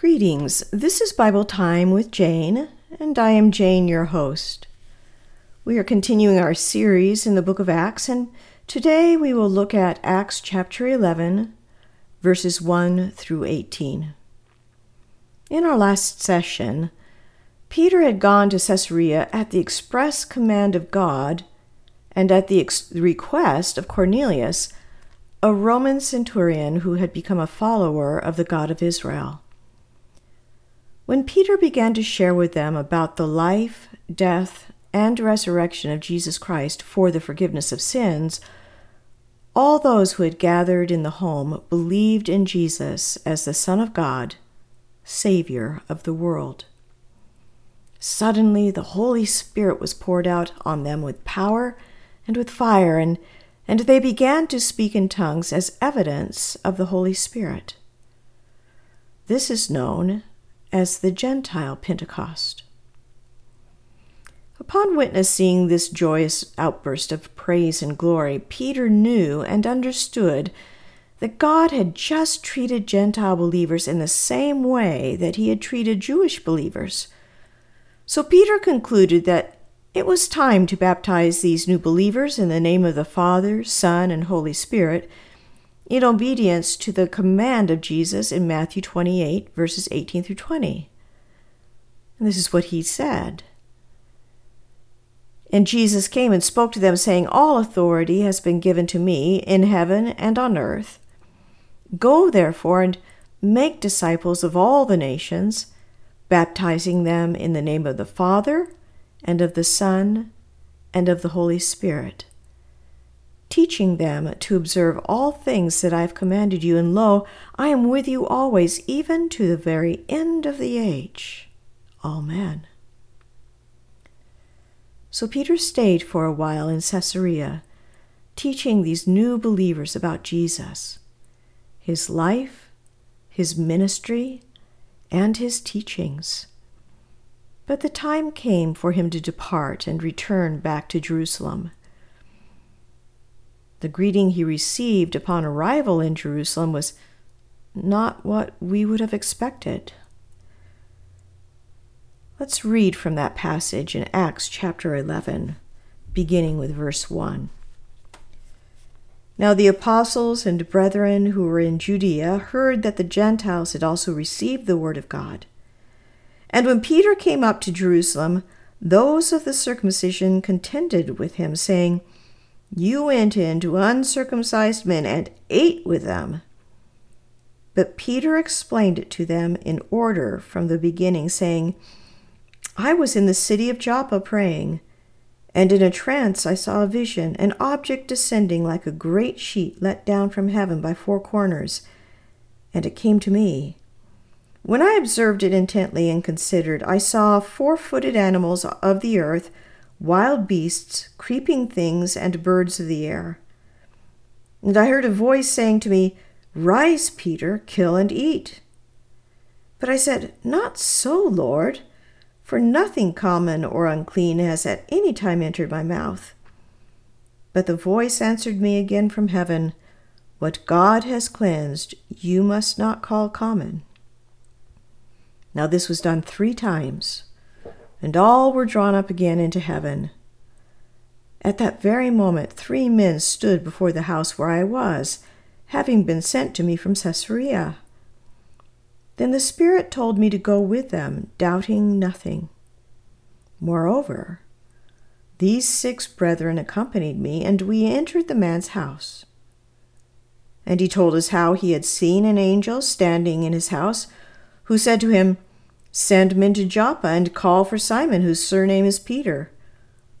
Greetings. This is Bible Time with Jane, and I am Jane, your host. We are continuing our series in the book of Acts, and today we will look at Acts chapter 11, verses 1 through 18. In our last session, Peter had gone to Caesarea at the express command of God and at the ex- request of Cornelius, a Roman centurion who had become a follower of the God of Israel. When Peter began to share with them about the life, death, and resurrection of Jesus Christ for the forgiveness of sins, all those who had gathered in the home believed in Jesus as the Son of God, Savior of the world. Suddenly the Holy Spirit was poured out on them with power and with fire, and, and they began to speak in tongues as evidence of the Holy Spirit. This is known as the Gentile Pentecost. Upon witnessing this joyous outburst of praise and glory, Peter knew and understood that God had just treated Gentile believers in the same way that he had treated Jewish believers. So Peter concluded that it was time to baptize these new believers in the name of the Father, Son, and Holy Spirit in obedience to the command of Jesus in Matthew 28, verses 18 through 20. And this is what he said. And Jesus came and spoke to them, saying, All authority has been given to me in heaven and on earth. Go, therefore, and make disciples of all the nations, baptizing them in the name of the Father, and of the Son, and of the Holy Spirit teaching them to observe all things that I have commanded you, and lo, I am with you always, even to the very end of the age. Amen. So Peter stayed for a while in Caesarea, teaching these new believers about Jesus, his life, his ministry, and his teachings. But the time came for him to depart and return back to Jerusalem. The greeting he received upon arrival in Jerusalem was not what we would have expected. Let's read from that passage in Acts chapter 11, beginning with verse 1. Now the apostles and brethren who were in Judea heard that the Gentiles had also received the word of God. And when Peter came up to Jerusalem, those of the circumcision contended with him, saying, you went in to uncircumcised men and ate with them. But Peter explained it to them in order from the beginning, saying, I was in the city of Joppa praying, and in a trance I saw a vision, an object descending like a great sheet let down from heaven by four corners, and it came to me. When I observed it intently and considered, I saw four footed animals of the earth wild beasts, creeping things, and birds of the air. And I heard a voice saying to me, Rise, Peter, kill and eat. But I said, Not so, Lord, for nothing common or unclean has at any time entered my mouth. But the voice answered me again from heaven, What God has cleansed, you must not call common. Now this was done three times and all were drawn up again into heaven. At that very moment, three men stood before the house where I was, having been sent to me from Caesarea. Then the Spirit told me to go with them, doubting nothing. Moreover, these six brethren accompanied me, and we entered the man's house. And he told us how he had seen an angel standing in his house, who said to him, Send men to Joppa and call for Simon, whose surname is Peter,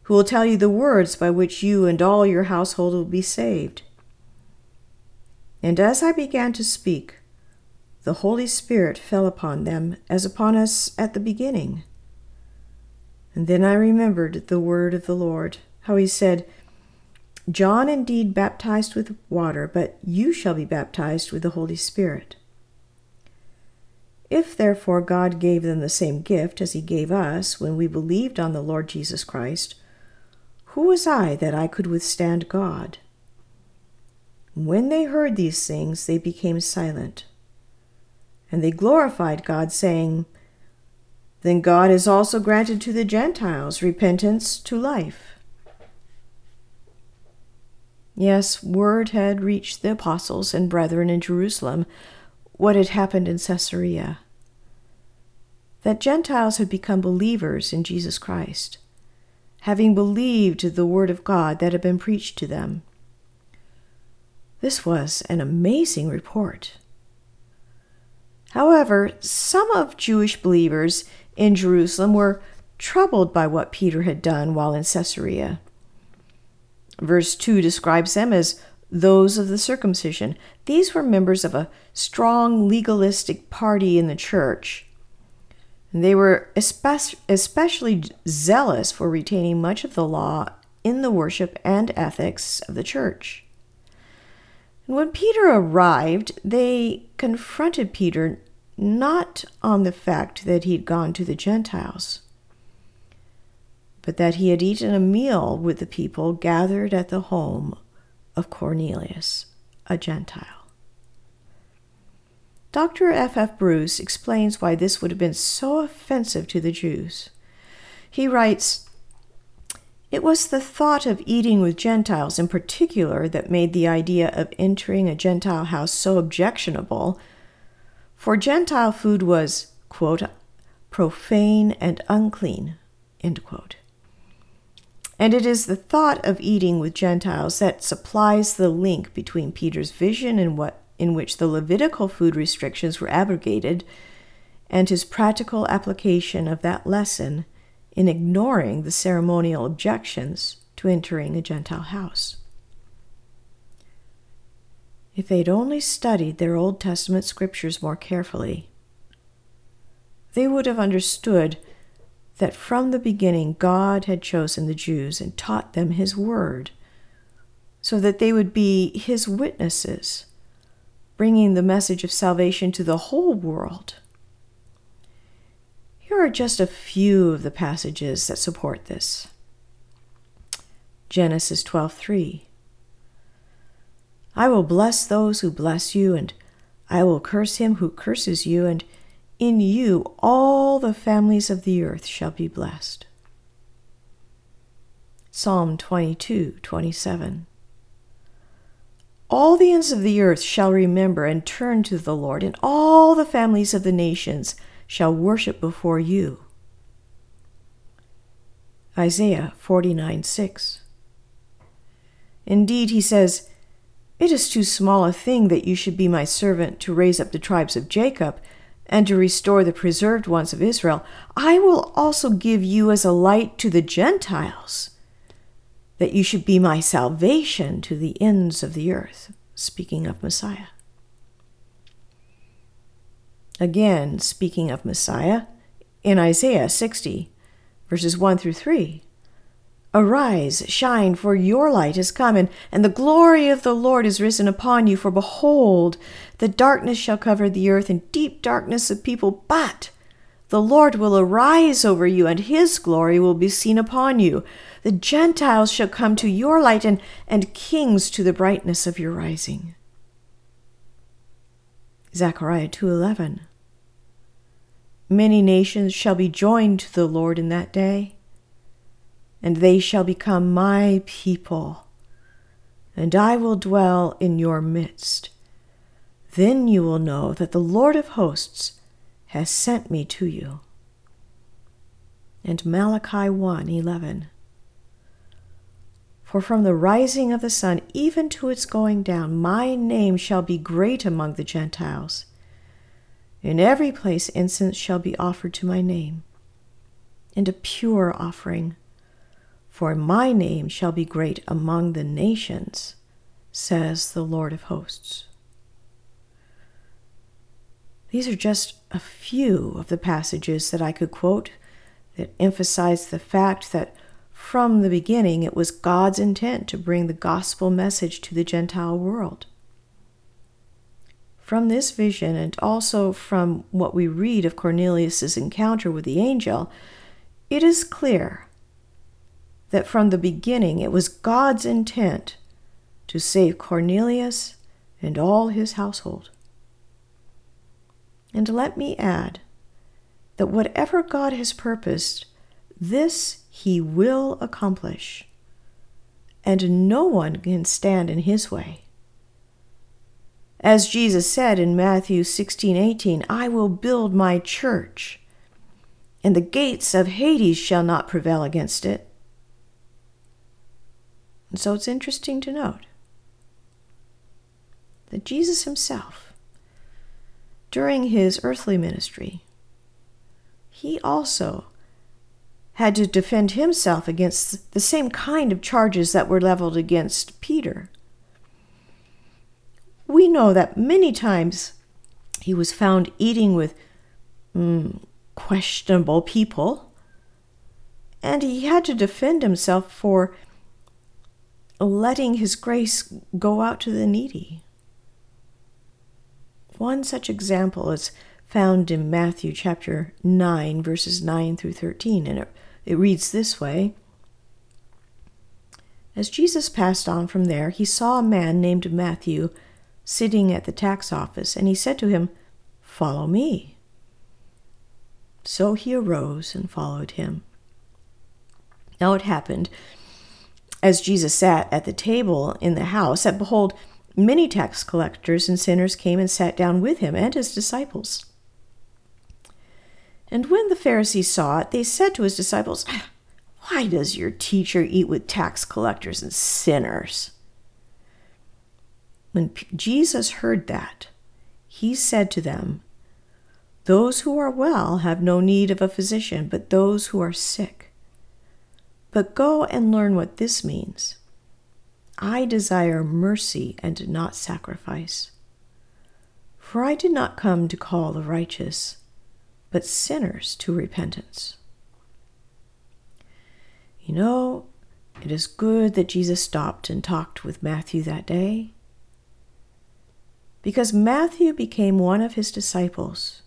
who will tell you the words by which you and all your household will be saved. And as I began to speak, the Holy Spirit fell upon them as upon us at the beginning. And then I remembered the word of the Lord, how he said, John indeed baptized with water, but you shall be baptized with the Holy Spirit. If therefore God gave them the same gift as he gave us when we believed on the Lord Jesus Christ, who was I that I could withstand God? When they heard these things, they became silent. And they glorified God, saying, Then God has also granted to the Gentiles repentance to life. Yes, word had reached the apostles and brethren in Jerusalem what had happened in Caesarea that Gentiles had become believers in Jesus Christ, having believed the word of God that had been preached to them. This was an amazing report. However, some of Jewish believers in Jerusalem were troubled by what Peter had done while in Caesarea. Verse 2 describes them as those of the circumcision. These were members of a strong legalistic party in the church. They were especially zealous for retaining much of the law in the worship and ethics of the church. When Peter arrived, they confronted Peter not on the fact that he'd gone to the Gentiles, but that he had eaten a meal with the people gathered at the home of Cornelius, a Gentile. Dr. F. F. Bruce explains why this would have been so offensive to the Jews. He writes, It was the thought of eating with Gentiles in particular that made the idea of entering a Gentile house so objectionable, for Gentile food was, quote, profane and unclean, end quote. And it is the thought of eating with Gentiles that supplies the link between Peter's vision and what in which the Levitical food restrictions were abrogated and his practical application of that lesson in ignoring the ceremonial objections to entering a Gentile house. If they'd only studied their Old Testament scriptures more carefully, they would have understood that from the beginning God had chosen the Jews and taught them His Word so that they would be His witnesses bringing the message of salvation to the whole world. Here are just a few of the passages that support this. Genesis 12:3 I will bless those who bless you and I will curse him who curses you and in you all the families of the earth shall be blessed. Psalm 22:27 all the ends of the earth shall remember and turn to the Lord, and all the families of the nations shall worship before you. Isaiah 49 6. Indeed, he says, It is too small a thing that you should be my servant to raise up the tribes of Jacob and to restore the preserved ones of Israel. I will also give you as a light to the Gentiles that you should be my salvation to the ends of the earth. Speaking of Messiah. Again, speaking of Messiah, in Isaiah 60, verses 1 through 3. Arise, shine, for your light is come, and, and the glory of the Lord is risen upon you. For behold, the darkness shall cover the earth, and deep darkness of people, but the Lord will arise over you, and his glory will be seen upon you. The Gentiles shall come to your light, and, and kings to the brightness of your rising. Zechariah 2:11 Many nations shall be joined to the Lord in that day, and they shall become my people, and I will dwell in your midst. Then you will know that the Lord of hosts has sent me to you. And Malachi 1:11 for from the rising of the sun even to its going down, my name shall be great among the Gentiles. In every place incense shall be offered to my name, and a pure offering. For my name shall be great among the nations, says the Lord of hosts. These are just a few of the passages that I could quote that emphasize the fact that from the beginning, it was God's intent to bring the gospel message to the Gentile world. From this vision, and also from what we read of Cornelius's encounter with the angel, it is clear that from the beginning it was God's intent to save Cornelius and all his household. And let me add that whatever God has purposed, this he will accomplish, and no one can stand in his way. As Jesus said in Matthew 16:18, I will build my church, and the gates of Hades shall not prevail against it. And so it's interesting to note that Jesus himself, during his earthly ministry, he also had to defend himself against the same kind of charges that were leveled against Peter. We know that many times he was found eating with mm, questionable people, and he had to defend himself for letting his grace go out to the needy. One such example is found in Matthew chapter 9, verses 9 through 13, and it, it reads this way As Jesus passed on from there, he saw a man named Matthew sitting at the tax office, and he said to him, Follow me. So he arose and followed him. Now it happened, as Jesus sat at the table in the house, that behold, Many tax collectors and sinners came and sat down with him and his disciples. And when the Pharisees saw it, they said to his disciples, Why does your teacher eat with tax collectors and sinners? When Jesus heard that, he said to them, Those who are well have no need of a physician, but those who are sick. But go and learn what this means. I desire mercy and not sacrifice. For I did not come to call the righteous, but sinners to repentance. You know, it is good that Jesus stopped and talked with Matthew that day, because Matthew became one of his disciples.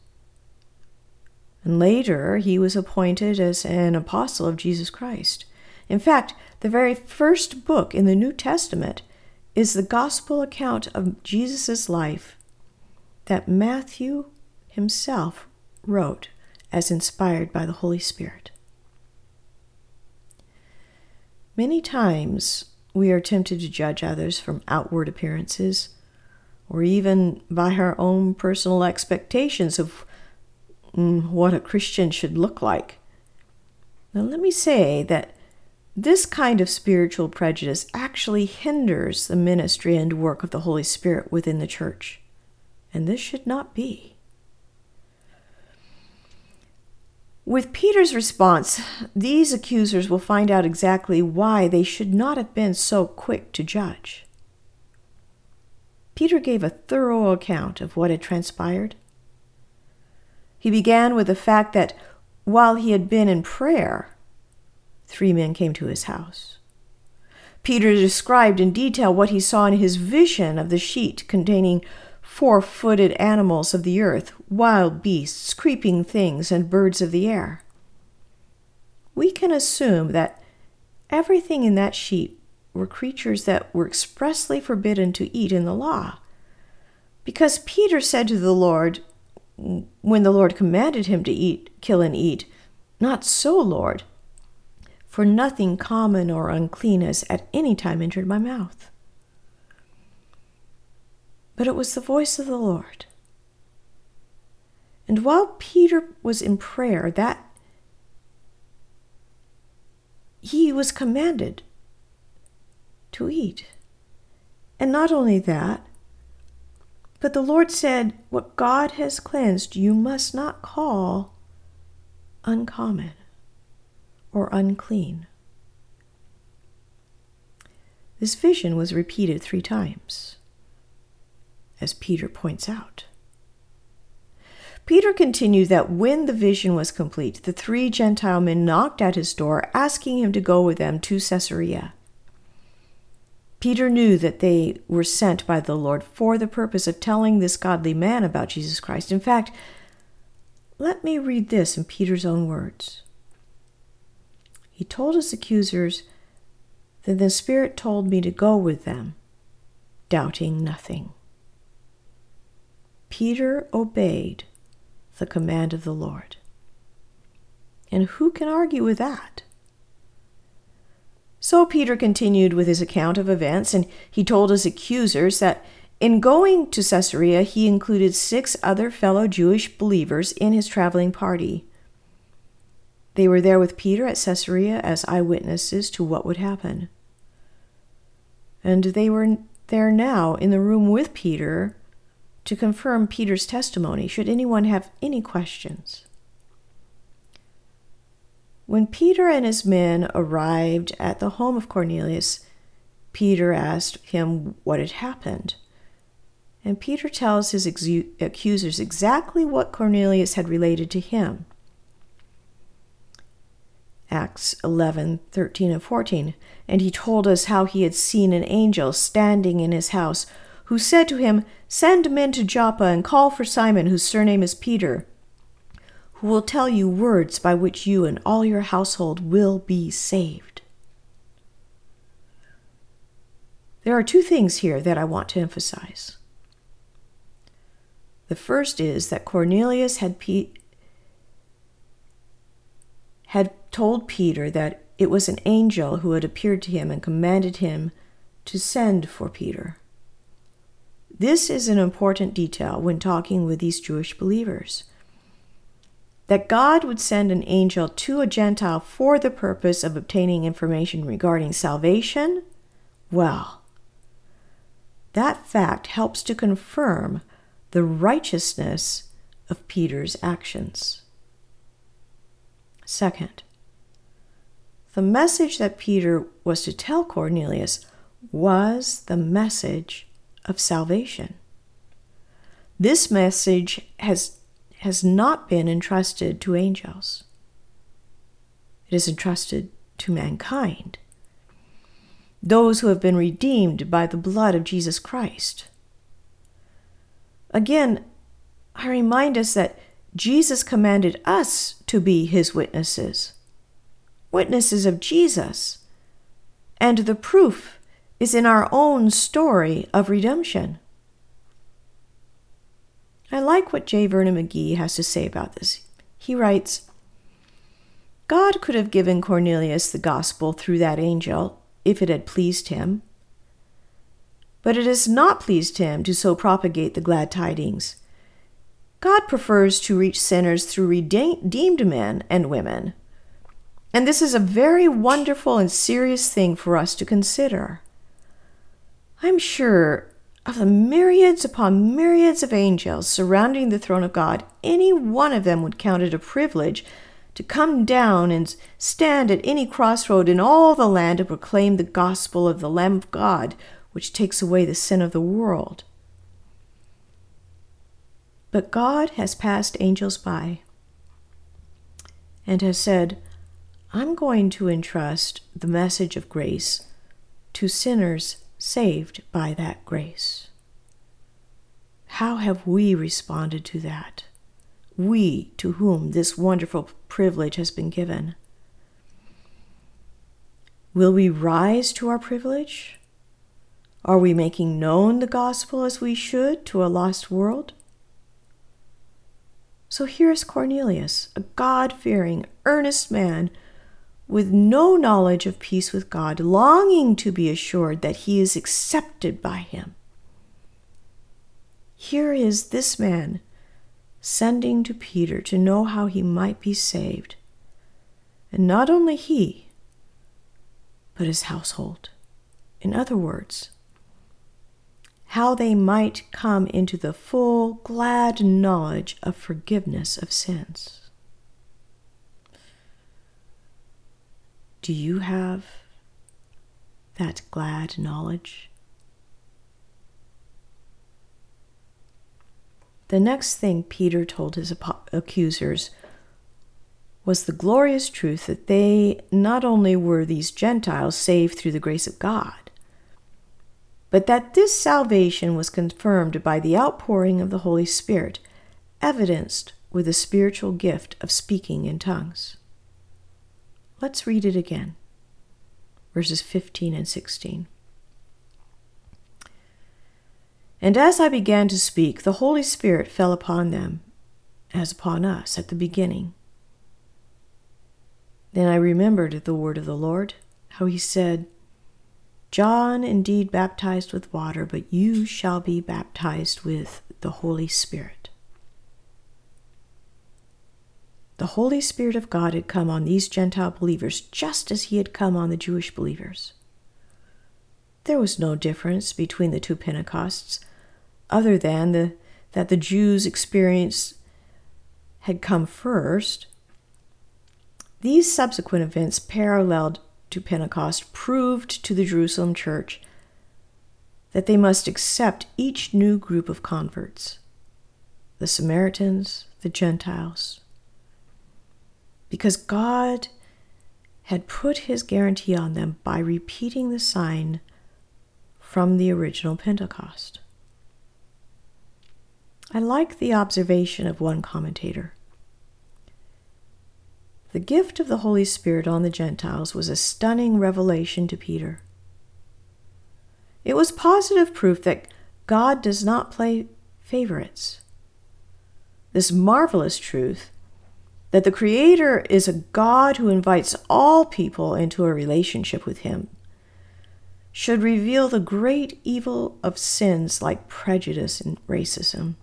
And later he was appointed as an apostle of Jesus Christ. In fact, the very first book in the New Testament is the gospel account of Jesus' life that Matthew himself wrote as inspired by the Holy Spirit. Many times we are tempted to judge others from outward appearances or even by our own personal expectations of mm, what a Christian should look like. Now, let me say that this kind of spiritual prejudice actually hinders the ministry and work of the Holy Spirit within the church, and this should not be. With Peter's response, these accusers will find out exactly why they should not have been so quick to judge. Peter gave a thorough account of what had transpired. He began with the fact that while he had been in prayer, three men came to his house. Peter described in detail what he saw in his vision of the sheet containing four footed animals of the earth, wild beasts, creeping things, and birds of the air. We can assume that everything in that sheet were creatures that were expressly forbidden to eat in the law. Because Peter said to the Lord, when the Lord commanded him to eat, kill, and eat, Not so, Lord for nothing common or unclean has at any time entered my mouth. But it was the voice of the Lord. And while Peter was in prayer, that he was commanded to eat. And not only that, but the Lord said, What God has cleansed, you must not call uncommon or unclean. This vision was repeated three times, as Peter points out. Peter continued that when the vision was complete, the three Gentile men knocked at his door, asking him to go with them to Caesarea. Peter knew that they were sent by the Lord for the purpose of telling this godly man about Jesus Christ. In fact, let me read this in Peter's own words. He told his accusers that the Spirit told me to go with them, doubting nothing. Peter obeyed the command of the Lord. And who can argue with that? So Peter continued with his account of events, and he told his accusers that in going to Caesarea, he included six other fellow Jewish believers in his traveling party. They were there with Peter at Caesarea as eyewitnesses to what would happen. And they were there now in the room with Peter to confirm Peter's testimony, should anyone have any questions. When Peter and his men arrived at the home of Cornelius, Peter asked him what had happened. And Peter tells his accusers exactly what Cornelius had related to him. Acts 11, 13, and 14. And he told us how he had seen an angel standing in his house, who said to him, Send men to Joppa and call for Simon, whose surname is Peter, who will tell you words by which you and all your household will be saved. There are two things here that I want to emphasize. The first is that Cornelius had, Pe- had told Peter that it was an angel who had appeared to him and commanded him to send for Peter. This is an important detail when talking with these Jewish believers. That God would send an angel to a Gentile for the purpose of obtaining information regarding salvation, well, that fact helps to confirm the righteousness of Peter's actions. Second, the message that Peter was to tell Cornelius was the message of salvation. This message has, has not been entrusted to angels, it is entrusted to mankind, those who have been redeemed by the blood of Jesus Christ. Again, I remind us that Jesus commanded us to be his witnesses, witnesses of Jesus. And the proof is in our own story of redemption. I like what J. Vernon McGee has to say about this. He writes God could have given Cornelius the gospel through that angel if it had pleased him. But it has not pleased him to so propagate the glad tidings. God prefers to reach sinners through redeemed men and women. And this is a very wonderful and serious thing for us to consider. I'm sure of the myriads upon myriads of angels surrounding the throne of God, any one of them would count it a privilege to come down and stand at any crossroad in all the land to proclaim the gospel of the Lamb of God, which takes away the sin of the world. But God has passed angels by and has said, I'm going to entrust the message of grace to sinners saved by that grace. How have we responded to that? We to whom this wonderful privilege has been given. Will we rise to our privilege? Are we making known the gospel as we should to a lost world? So here's Cornelius, a God fearing, earnest man with no knowledge of peace with God, longing to be assured that he is accepted by him. Here is this man sending to Peter to know how he might be saved. And not only he, but his household. In other words, how they might come into the full, glad knowledge of forgiveness of sins. Do you have that glad knowledge? The next thing Peter told his accusers was the glorious truth that they not only were these Gentiles saved through the grace of God, but that this salvation was confirmed by the outpouring of the Holy Spirit, evidenced with the spiritual gift of speaking in tongues. Let's read it again. Verses 15 and 16. And as I began to speak, the Holy Spirit fell upon them, as upon us at the beginning. Then I remembered the word of the Lord, how he said, John indeed baptized with water, but you shall be baptized with the Holy Spirit. The Holy Spirit of God had come on these Gentile believers just as he had come on the Jewish believers. There was no difference between the two Pentecosts, other than the, that the Jews' experience had come first. These subsequent events, paralleled to Pentecost, proved to the Jerusalem church that they must accept each new group of converts the Samaritans, the Gentiles, because God had put his guarantee on them by repeating the sign from the original Pentecost. I like the observation of one commentator. The gift of the Holy Spirit on the Gentiles was a stunning revelation to Peter. It was positive proof that God does not play favorites. This marvelous truth that the Creator is a God who invites all people into a relationship with Him should reveal the great evil of sins like prejudice and racism.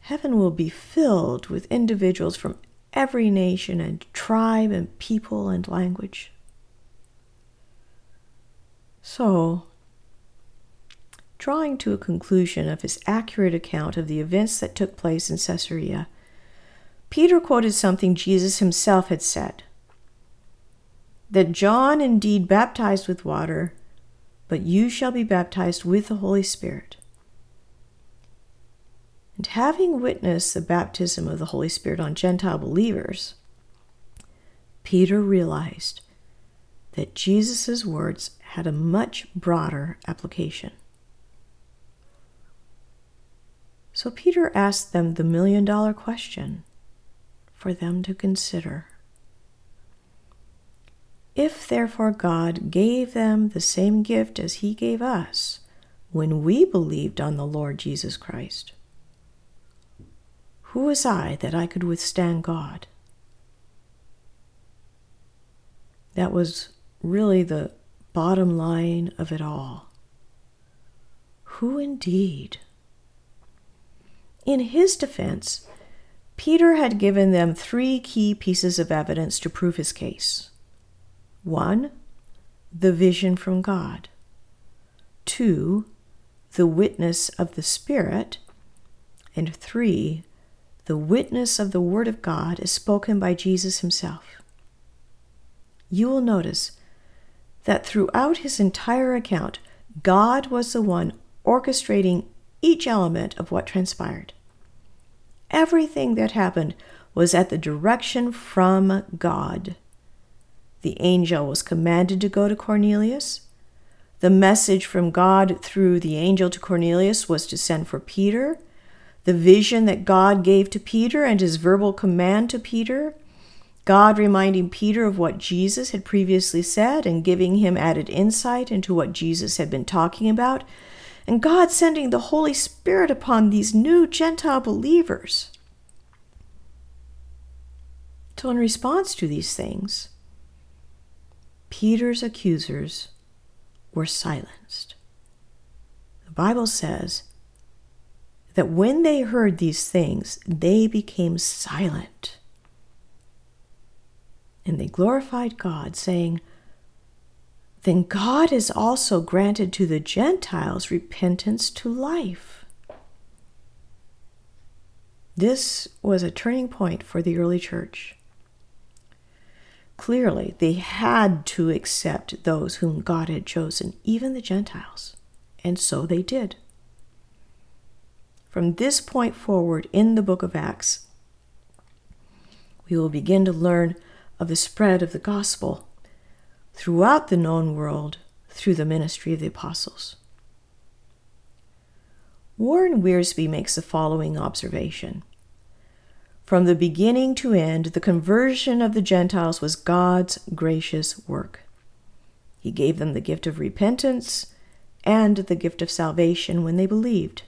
Heaven will be filled with individuals from every nation and tribe and people and language. So, drawing to a conclusion of his accurate account of the events that took place in Caesarea, Peter quoted something Jesus himself had said that John indeed baptized with water, but you shall be baptized with the Holy Spirit. And having witnessed the baptism of the Holy Spirit on Gentile believers, Peter realized that Jesus' words had a much broader application. So Peter asked them the million dollar question for them to consider. If therefore God gave them the same gift as he gave us when we believed on the Lord Jesus Christ, who was I that I could withstand God? That was really the bottom line of it all. Who indeed? In his defense, Peter had given them three key pieces of evidence to prove his case. One, the vision from God. Two, the witness of the Spirit. And three, the witness of the Word of God as spoken by Jesus himself. You will notice that throughout his entire account, God was the one orchestrating each element of what transpired. Everything that happened was at the direction from God. The angel was commanded to go to Cornelius. The message from God through the angel to Cornelius was to send for Peter. The vision that God gave to Peter and his verbal command to Peter. God reminding Peter of what Jesus had previously said and giving him added insight into what Jesus had been talking about and God sending the Holy Spirit upon these new Gentile believers. So, in response to these things, Peter's accusers were silenced. The Bible says that when they heard these things, they became silent. And they glorified God, saying, then God has also granted to the Gentiles repentance to life. This was a turning point for the early church. Clearly, they had to accept those whom God had chosen, even the Gentiles, and so they did. From this point forward in the book of Acts, we will begin to learn of the spread of the gospel throughout the known world through the ministry of the apostles. Warren Wiersbe makes the following observation. From the beginning to end, the conversion of the Gentiles was God's gracious work. He gave them the gift of repentance and the gift of salvation when they believed.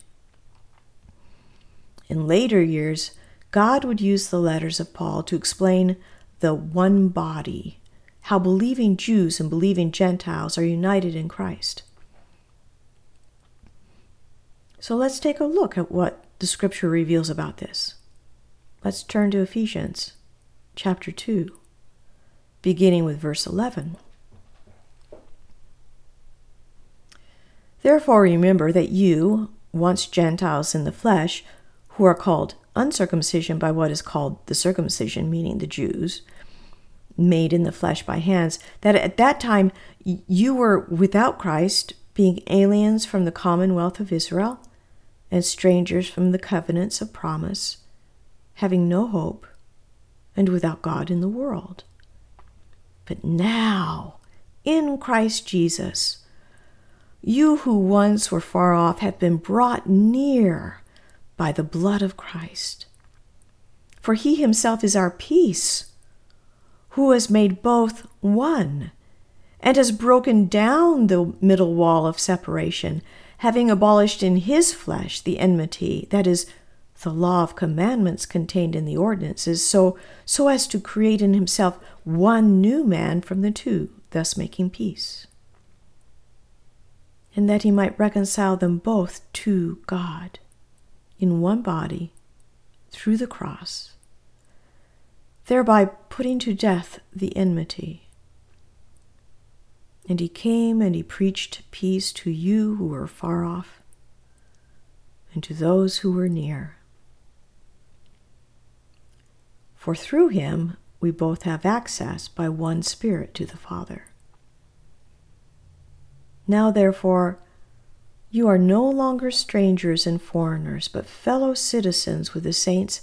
In later years, God would use the letters of Paul to explain the one body, how believing Jews and believing Gentiles are united in Christ. So let's take a look at what the scripture reveals about this. Let's turn to Ephesians chapter 2, beginning with verse 11. Therefore, remember that you, once Gentiles in the flesh, who are called uncircumcision by what is called the circumcision, meaning the Jews, made in the flesh by hands, that at that time you were without Christ, being aliens from the commonwealth of Israel and strangers from the covenants of promise, having no hope, and without God in the world. But now, in Christ Jesus, you who once were far off have been brought near by the blood of Christ. For he himself is our peace, who has made both one, and has broken down the middle wall of separation having abolished in his flesh the enmity, that is, the law of commandments contained in the ordinances, so, so as to create in himself one new man from the two, thus making peace. And that he might reconcile them both to God in one body through the cross, thereby putting to death the enmity. And he came and he preached peace to you who were far off and to those who were near. For through him we both have access by one Spirit to the Father. Now, therefore, you are no longer strangers and foreigners, but fellow citizens with the saints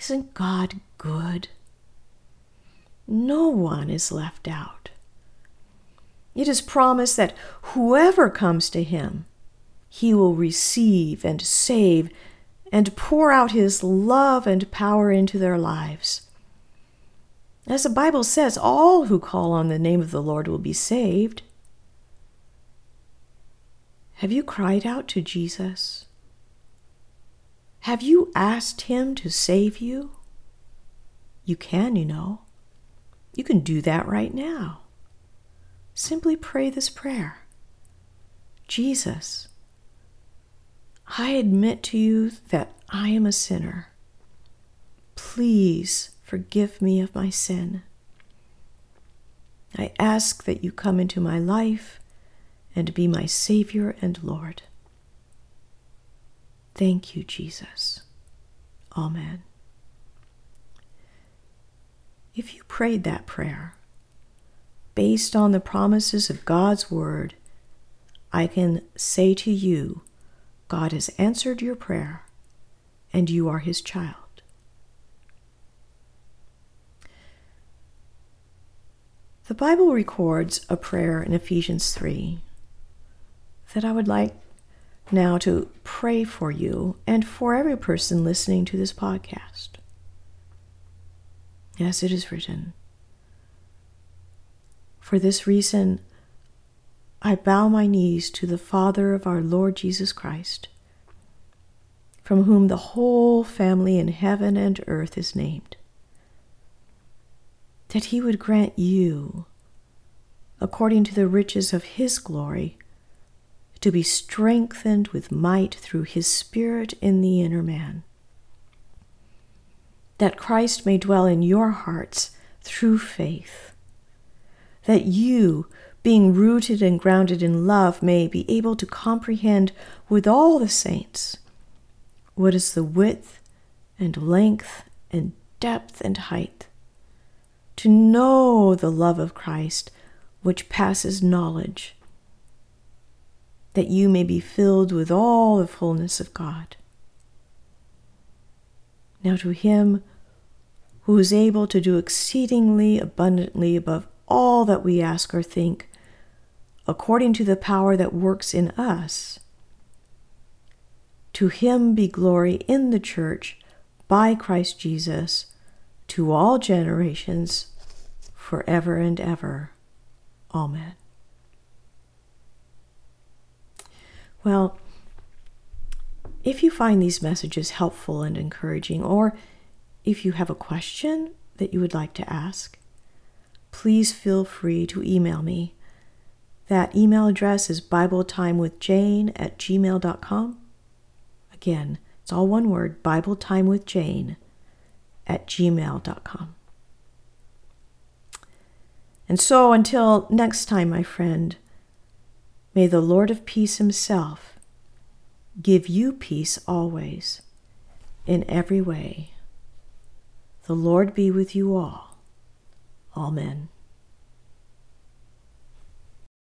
Isn't God good? no one is left out. It is promised that whoever comes to him, he will receive and save and pour out his love and power into their lives. As the Bible says, all who call on the name of the Lord will be saved. Have you cried out to Jesus? Have you asked him to save you? You can, you know. You can do that right now. Simply pray this prayer Jesus, I admit to you that I am a sinner. Please forgive me of my sin. I ask that you come into my life and be my Savior and Lord. Thank you, Jesus. Amen. If you prayed that prayer based on the promises of God's Word, I can say to you, God has answered your prayer and you are His child. The Bible records a prayer in Ephesians 3 that I would like now to pray for you and for every person listening to this podcast. Yes, it is written. For this reason, I bow my knees to the Father of our Lord Jesus Christ, from whom the whole family in heaven and earth is named, that he would grant you, according to the riches of his glory, to be strengthened with might through his Spirit in the inner man. That Christ may dwell in your hearts through faith, that you, being rooted and grounded in love, may be able to comprehend with all the saints what is the width and length and depth and height, to know the love of Christ which passes knowledge, that you may be filled with all the fullness of God. Now to him who is able to do exceedingly abundantly above all that we ask or think, according to the power that works in us. To him be glory in the church by Christ Jesus to all generations, forever and ever. Amen. Well, if you find these messages helpful and encouraging, or if you have a question that you would like to ask, please feel free to email me. That email address is BibleTimeWithJane at gmail.com. Again, it's all one word BibleTimeWithJane at gmail.com. And so until next time, my friend, may the Lord of peace himself give you peace always, in every way. The Lord be with you all. Amen.